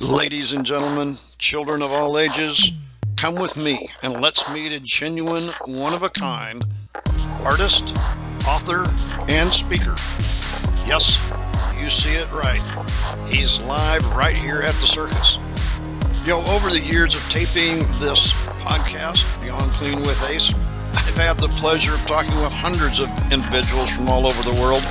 Ladies and gentlemen, children of all ages, come with me and let's meet a genuine, one of a kind artist, author, and speaker. Yes, you see it right. He's live right here at the circus. Yo, over the years of taping this podcast, Beyond Clean with Ace, I've had the pleasure of talking with hundreds of individuals from all over the world,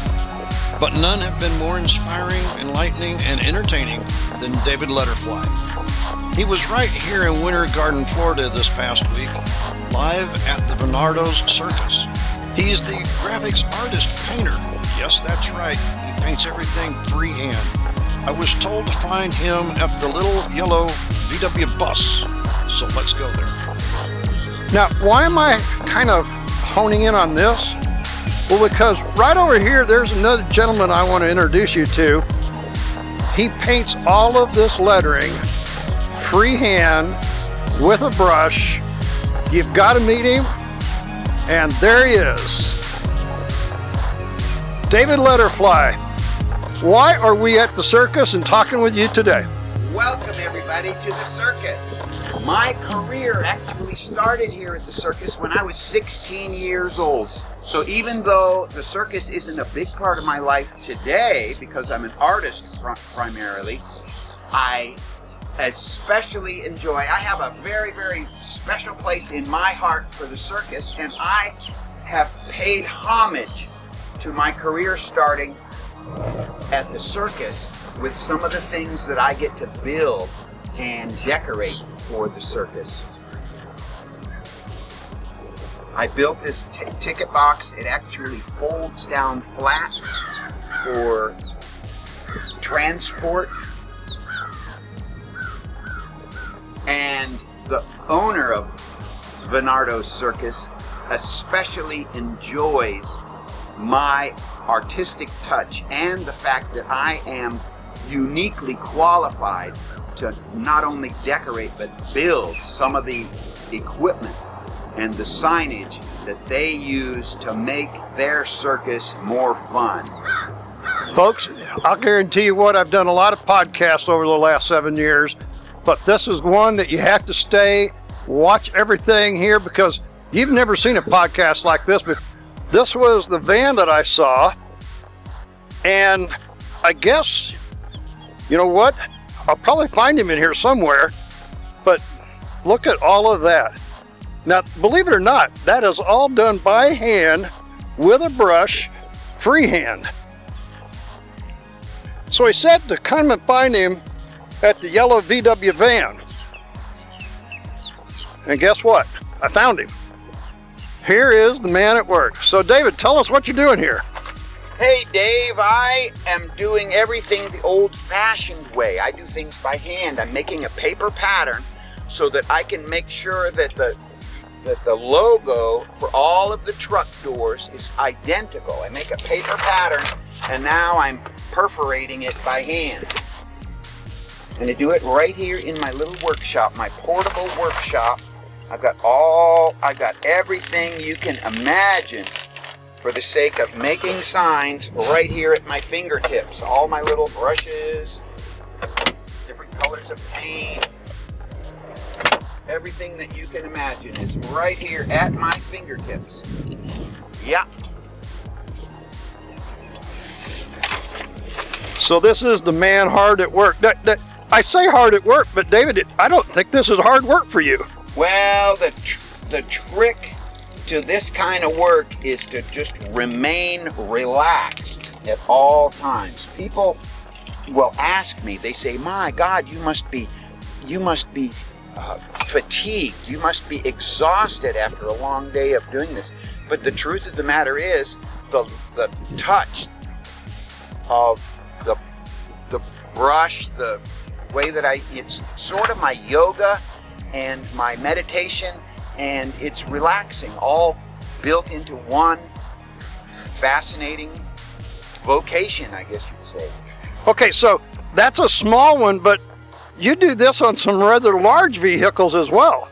but none have been more inspiring, enlightening, and entertaining than David Letterfly. He was right here in Winter Garden, Florida this past week, live at the Venardo's Circus. He's the graphics artist painter. Yes, that's right. He paints everything freehand. I was told to find him at the little yellow VW bus, so let's go there. Now, why am I kind of honing in on this? Well, because right over here, there's another gentleman I want to introduce you to. He paints all of this lettering freehand with a brush. You've got to meet him, and there he is. David Letterfly, why are we at the circus and talking with you today? Welcome, everybody, to the circus. My career actually started here at the circus when I was 16 years old. So even though the circus isn't a big part of my life today, because I'm an artist primarily, I especially enjoy. I have a very, very special place in my heart for the circus, and I have paid homage to my career starting at the circus with some of the things that I get to build and decorate for the circus. I built this t- ticket box. It actually folds down flat for transport. And the owner of Venardo's Circus especially enjoys my artistic touch and the fact that I am uniquely qualified to not only decorate but build some of the equipment and the signage that they use to make their circus more fun. Folks, I'll guarantee you what, I've done a lot of podcasts over the last seven years, but this is one that you have to stay, watch everything here because you've never seen a podcast like this before. This was the van that I saw, and I guess, you know what? I'll probably find him in here somewhere, but look at all of that. Now, believe it or not, that is all done by hand with a brush, freehand. So he said to come and find him at the yellow VW van. And guess what? I found him. Here is the man at work. So, David, tell us what you're doing here. Hey Dave, I am doing everything the old fashioned way. I do things by hand. I'm making a paper pattern so that I can make sure that the that the logo for all of the truck doors is identical. I make a paper pattern and now I'm perforating it by hand. And I do it right here in my little workshop, my portable workshop. I've got all, I've got everything you can imagine for the sake of making signs right here at my fingertips. All my little brushes, different colors of paint, everything that you can imagine is right here at my fingertips. Yeah. So this is the man hard at work. That, that, I say hard at work, but David, I don't think this is hard work for you. Well, the tr- the trick to this kind of work is to just remain relaxed at all times. People will ask me. They say, "My God, you must be, you must be uh, fatigued. You must be exhausted after a long day of doing this." But the truth of the matter is, the the touch of the the brush, the way that I it's sort of my yoga and my meditation and it's relaxing all built into one fascinating vocation, I guess you'd say. Okay, so that's a small one, but you do this on some rather large vehicles as well.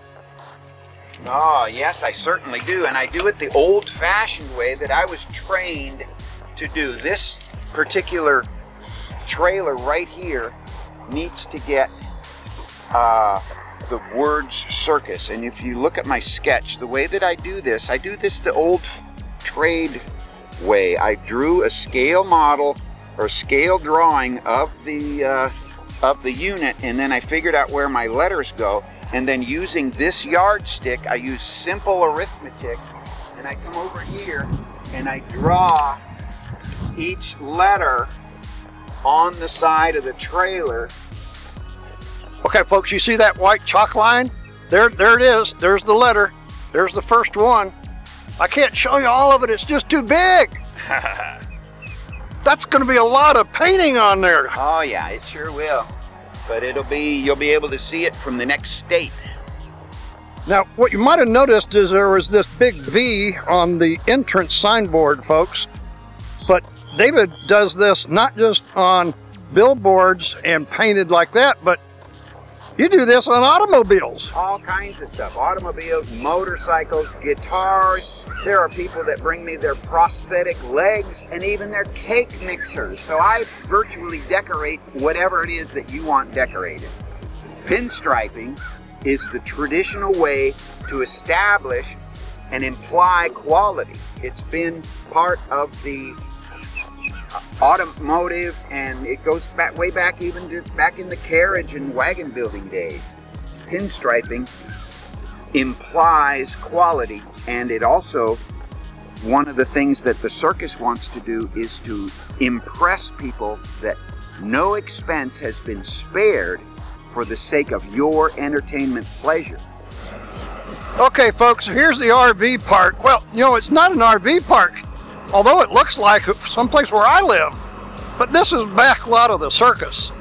Oh, yes, I certainly do. And I do it the old fashioned way that I was trained to do. This particular trailer right here needs to get uh, the words circus. And if you look at my sketch, the way that I do this, I do this the old trade way. I drew a scale model or scale drawing of the uh, of the unit, and then I figured out where my letters go. And then using this yardstick, I use simple arithmetic, and I come over here and I draw each letter on the side of the trailer. Okay, folks, you see that white chalk line? There, there it is. There's the letter. There's the first one. I can't show you all of it. It's just too big. That's going to be a lot of painting on there. Oh yeah, it sure will. But it'll be you'll be able to see it from the next state. Now, what you might have noticed is there was this big V on the entrance signboard, folks. But David does this not just on billboards and painted like that, but you do this on automobiles. All kinds of stuff. Automobiles, motorcycles, guitars. There are people that bring me their prosthetic legs and even their cake mixers. So I virtually decorate whatever it is that you want decorated. Pinstriping is the traditional way to establish and imply quality. It's been part of the automotive and it goes back way back even to back in the carriage and wagon building days. Pinstriping implies quality and it also one of the things that the circus wants to do is to impress people that no expense has been spared for the sake of your entertainment pleasure. Okay, folks, here's the RV park. Well, you know, it's not an RV park, although it looks like someplace where I live. But this is back lot of the circus.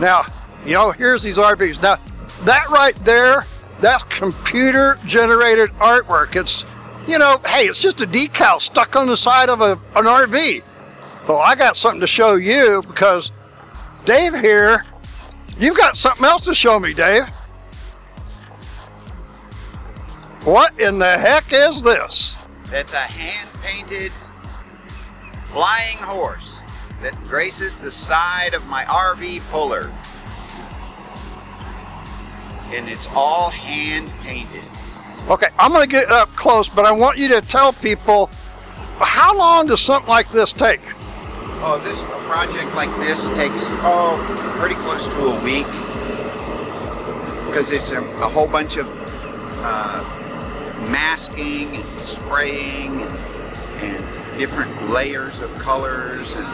Now, you know, here's these RVs. Now, that right there, that's computer generated artwork. It's, you know, hey, it's just a decal stuck on the side of a, an RV. Well, I got something to show you because Dave here, you've got something else to show me, Dave. What in the heck is this? It's a hand painted flying horse that graces the side of my RV puller. And it's all hand painted. Okay, I'm going to get up close, but I want you to tell people how long does something like this take? Oh, this a project like this takes oh pretty close to a week because it's a, a whole bunch of uh, masking and spraying and different layers of colors and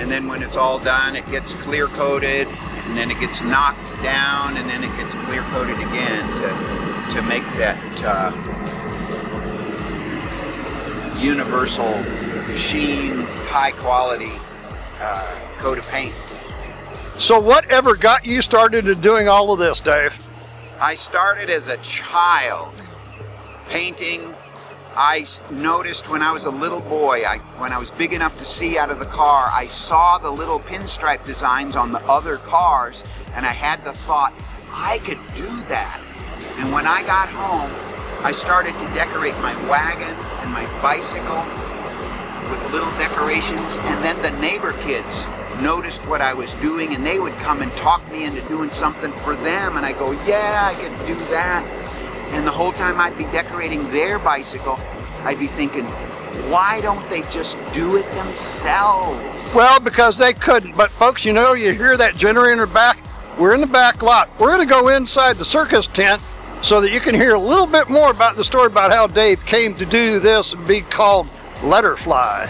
and then when it's all done it gets clear coated and then it gets knocked down and then it gets clear coated again to, to make that uh, universal sheen high quality uh, coat of paint So, whatever got you started in doing all of this, Dave? I started as a child painting. I noticed when I was a little boy, I, when I was big enough to see out of the car, I saw the little pinstripe designs on the other cars, and I had the thought, I could do that. And when I got home, I started to decorate my wagon and my bicycle with little decorations, and then the neighbor kids noticed what I was doing, and they would come and talk me into doing something for them, and I go, yeah, I could do that. And the whole time I'd be decorating their bicycle, I'd be thinking, why don't they just do it themselves? Well, because they couldn't. But, folks, you know, you hear that generator back? We're in the back lot. We're going to go inside the circus tent so that you can hear a little bit more about the story about how Dave came to do this and be called Letterfly.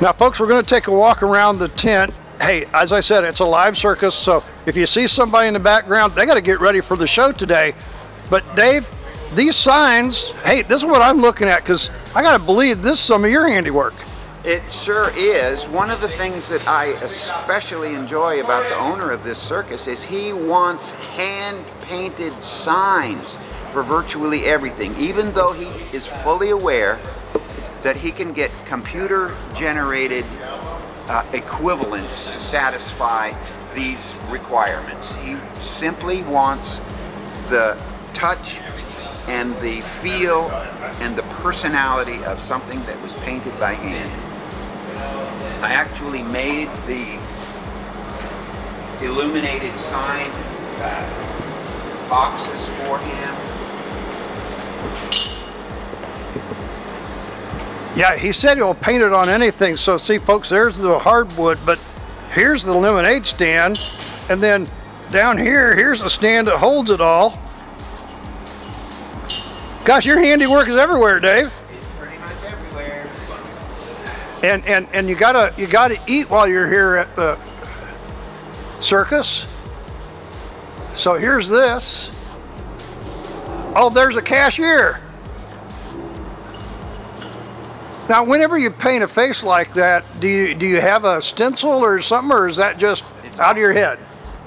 Now, folks, we're going to take a walk around the tent. Hey, as I said, it's a live circus, so if you see somebody in the background, they got to get ready for the show today. But, Dave, these signs, hey, this is what I'm looking at because I got to believe this is some of your handiwork. It sure is. One of the things that I especially enjoy about the owner of this circus is he wants hand painted signs for virtually everything, even though he is fully aware that he can get computer generated uh, equivalents to satisfy these requirements. He simply wants the touch and the feel and the personality of something that was painted by hand. I actually made the illuminated sign uh, boxes for him. Yeah, he said he'll paint it on anything. So see, folks, there's the hardwood, but here's the lemonade stand, and then down here, here's the stand that holds it all. Gosh, your handiwork is everywhere, Dave. It's pretty much everywhere. And and and you gotta you gotta eat while you're here at the circus. So here's this. Oh, there's a cashier. Now, whenever you paint a face like that, do you do you have a stencil or something, or is that just It's out of your head?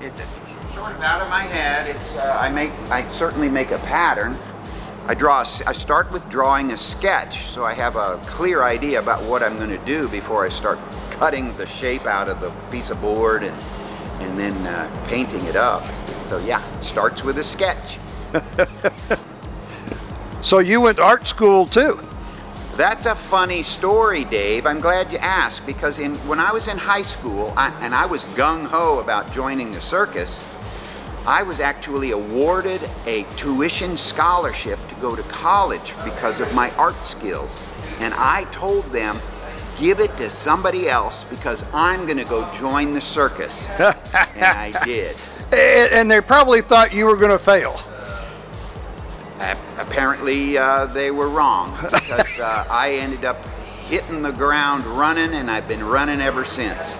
It's sort of out of my head. It's uh, I make I certainly make a pattern. I draw. a I start with drawing a sketch, so I have a clear idea about what I'm going to do before I start cutting the shape out of the piece of board and and then uh, painting it up. So yeah, it starts with a sketch. So you went to art school too. That's a funny story, Dave. I'm glad you asked because in when I was in high school I, and I was gung ho about joining the circus, I was actually awarded a tuition scholarship to go to college because of my art skills. And I told them, give it to somebody else because I'm going to go join the circus. and I did. And they probably thought you were going to fail. Apparently, uh, they were wrong because uh, I ended up hitting the ground running, and I've been running ever since.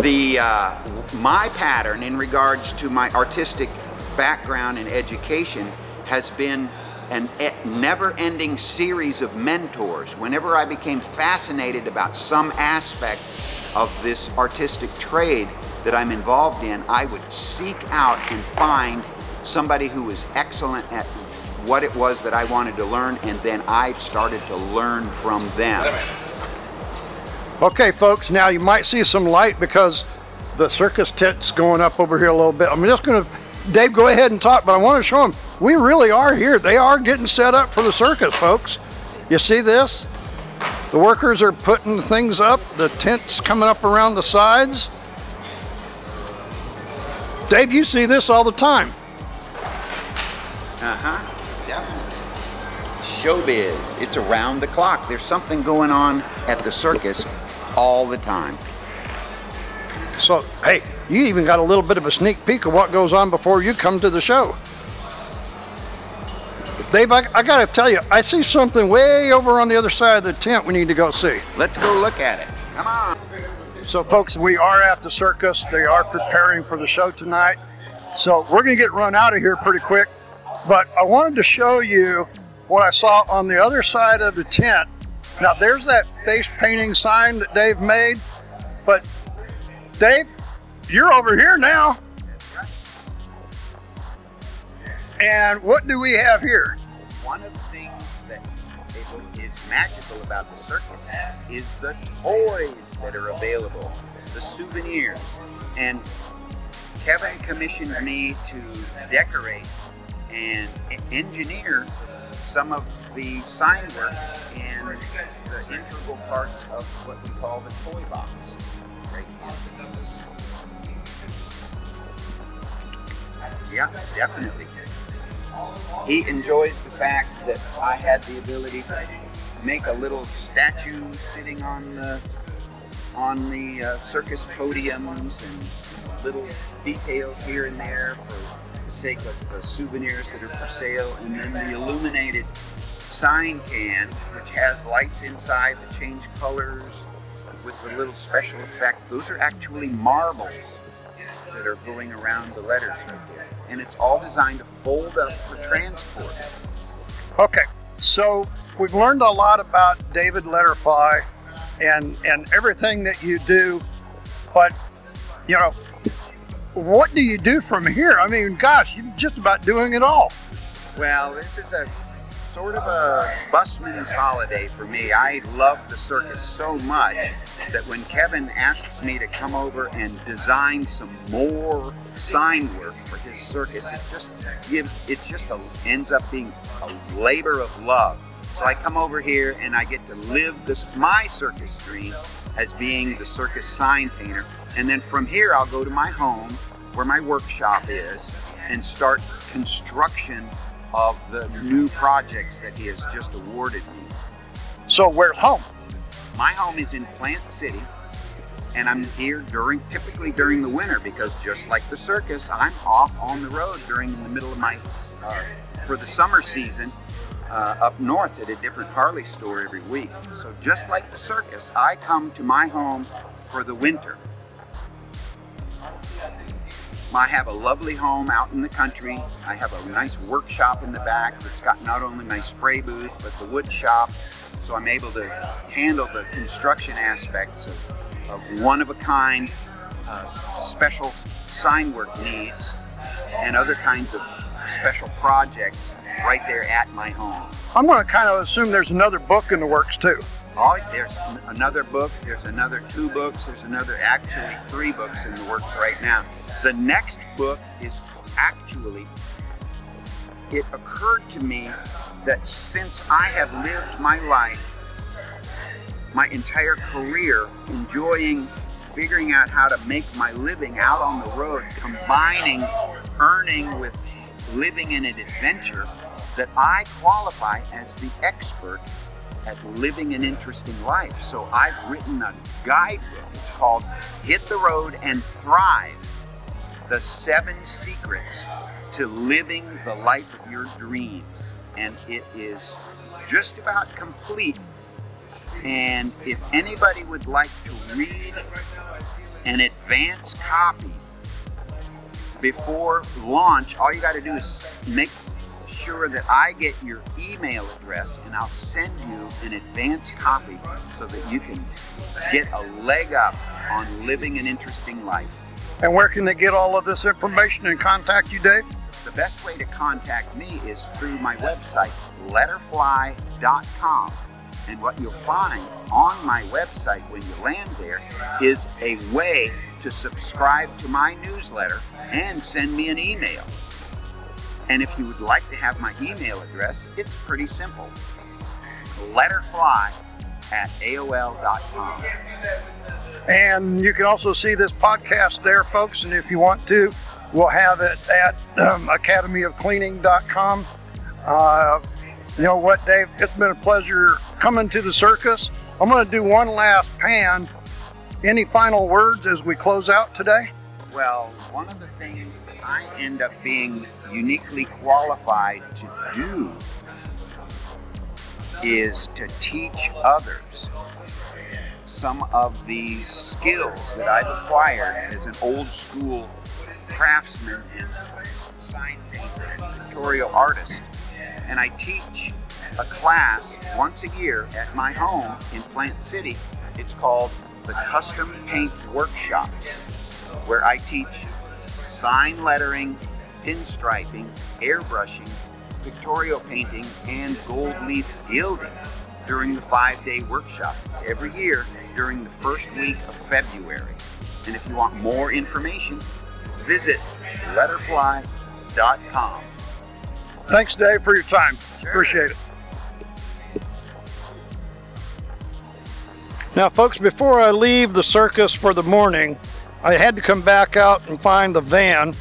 The uh, my pattern in regards to my artistic background and education has been an e- never-ending series of mentors. Whenever I became fascinated about some aspect of this artistic trade that I'm involved in, I would seek out and find somebody who was excellent at what it was that I wanted to learn, and then I started to learn from them. Okay, folks, now you might see some light because the circus tent's going up over here a little bit. I'm just going to, Dave, go ahead and talk, but I want to show them we really are here. They are getting set up for the circus, folks. You see this? The workers are putting things up, the tent's coming up around the sides. Dave, you see this all the time. Uh huh. Showbiz. It's around the clock. There's something going on at the circus all the time. So, hey, you even got a little bit of a sneak peek of what goes on before you come to the show. Dave, I, I got to tell you, I see something way over on the other side of the tent we need to go see. Let's go look at it. Come on. So, folks, we are at the circus. They are preparing for the show tonight. So, we're going to get run out of here pretty quick. But I wanted to show you what I saw on the other side of the tent. Now, there's that face painting sign that Dave made. But, Dave, you're over here now. And what do we have here? One of the things that is magical about the circus is the toys that are available, the souvenirs. And Kevin commissioned me to decorate and engineer some of the sign work and the integral parts of what we call the toy box. Yeah, definitely. He enjoys the fact that I had the ability to make a little statue sitting on the on the uh, circus podiums and little details here and there for the sake of the souvenirs that are for sale, and then the illuminated sign can, which has lights inside that change colors with the little special effect. Those are actually marbles that are going around the letters right there. And it's all designed to fold up for transport. Okay, so we've learned a lot about David Letterfly and and everything that you do, but you know, what do you do from here? I mean, gosh, you're just about doing it all. Well, this is a sort of a busman's holiday for me. I love the circus so much that when Kevin asks me to come over and design some more sign work for his circus, it just gives it just a, ends up being a labor of love. So I come over here and I get to live this my circus dream as being the circus sign painter And then from here, I'll go to my home where my workshop is and start construction of the new projects that he has just awarded me. So where's home? My home is in Plant City, and I'm here during typically during the winter because just like the circus, I'm off on the road during the middle of my uh, for the summer season uh, up north at a different Harley store every week. So just like the circus, I come to my home for the winter. I have a lovely home out in the country. I have a nice workshop in the back that's got not only my spray booth but the wood shop. So I'm able to handle the construction aspects of, of one of a kind uh, special sign work needs and other kinds of special projects right there at my home. I'm going to kind of assume there's another book in the works too. Oh, there's another book, there's another two books, there's another actually three books in the works right now. The next book is actually, it occurred to me that since I have lived my life, my entire career, enjoying figuring out how to make my living out on the road, combining earning with living in an adventure, that I qualify as the expert at living an interesting life. So I've written a guidebook. It's called Hit the Road and Thrive The Seven Secrets to Living the Life of Your Dreams. And it is just about complete. And if anybody would like to read an advance copy before launch, all you got to do is make sure that I get your email address and I'll send you an advance copy so that you can get a leg up on living an interesting life. And where can they get all of this information and contact you, Dave? The best way to contact me is through my website, letterfly.com. And what you'll find on my website when you land there is a way to subscribe to my newsletter and send me an email. And if you would like to have my email address, it's pretty simple. Letterfly at AOL.com. And you can also see this podcast there, folks. And if you want to, we'll have it at um, academyofcleaning.com. Uh, you know what, Dave? It's been a pleasure coming to the circus. I'm going to do one last pan. Any final words as we close out today? Well, one of the things that I end up being uniquely qualified to do is to teach others some of the skills that I've acquired as an old school craftsman and sign painter and pictorial artist. And I teach a class once a year at my home in Plant City. It's called the Custom Paint Workshops, where I teach sign lettering, pinstriping, airbrushing, pictorial painting, and gold leaf gilding during the five day workshop. It's every year during the first week of February. And if you want more information, visit letterfly.com. Thanks, Dave, for your time. Sure. Appreciate it. Now, folks, before I leave the circus for the morning, I had to come back out and find the van.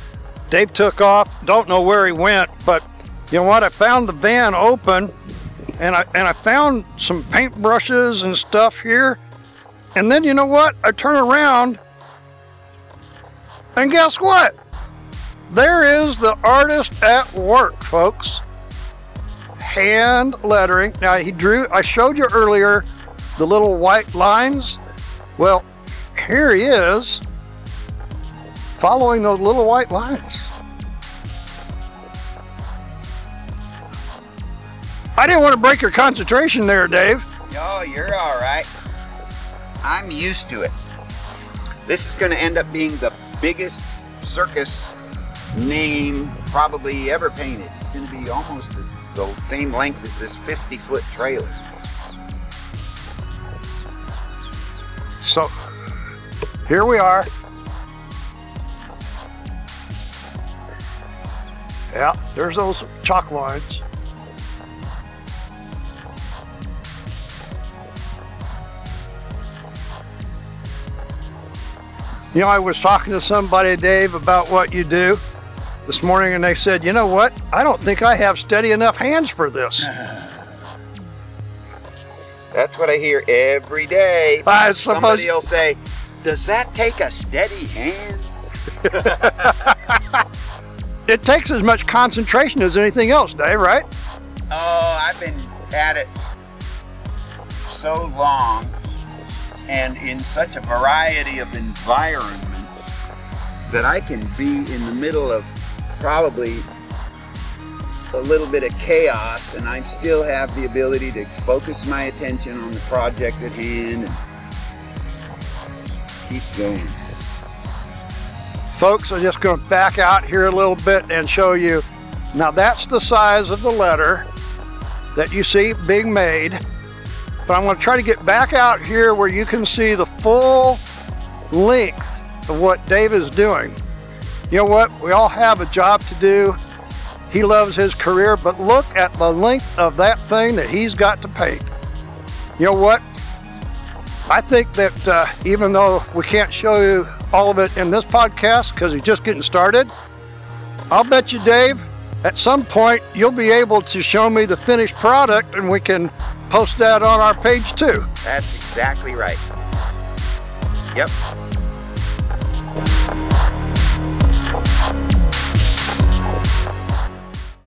Dave took off. Don't know where he went, but you know what? I found the van open, and I and I found some paintbrushes and stuff here. And then you know what? I turn around, and guess what? There is the artist at work, folks. Hand lettering. Now he drew. I showed you earlier the little white lines. Well, here he is following those little white lines. I didn't want to break your concentration there, Dave. Oh, you're all right. I'm used to it. This is going to end up being the biggest circus name probably ever painted. It's going to be almost the same length as this 50 foot trailer. So here we are. Yeah, there's those chalk lines. You know, I was talking to somebody, Dave, about what you do this morning, and they said, you know what? I don't think I have steady enough hands for this. That's what I hear every day. I suppose- Somebody will say, "Does that take a steady hand?" It takes as much concentration as anything else, Dave, right? Oh, I've been at it so long and in such a variety of environments that I can be in the middle of probably a little bit of chaos and I still have the ability to focus my attention on the project at hand and keep going. Folks, I'm just going to back out here a little bit and show you. Now, that's the size of the letter that you see being made. But I'm going to try to get back out here where you can see the full length of what Dave is doing. You know what? We all have a job to do. He loves his career, but look at the length of that thing that he's got to paint. You know what? I think that uh, even though we can't show you all of it in this podcast because he's just getting started, I'll bet you, Dave, at some point you'll be able to show me the finished product and we can post that on our page too. That's exactly right. Yep.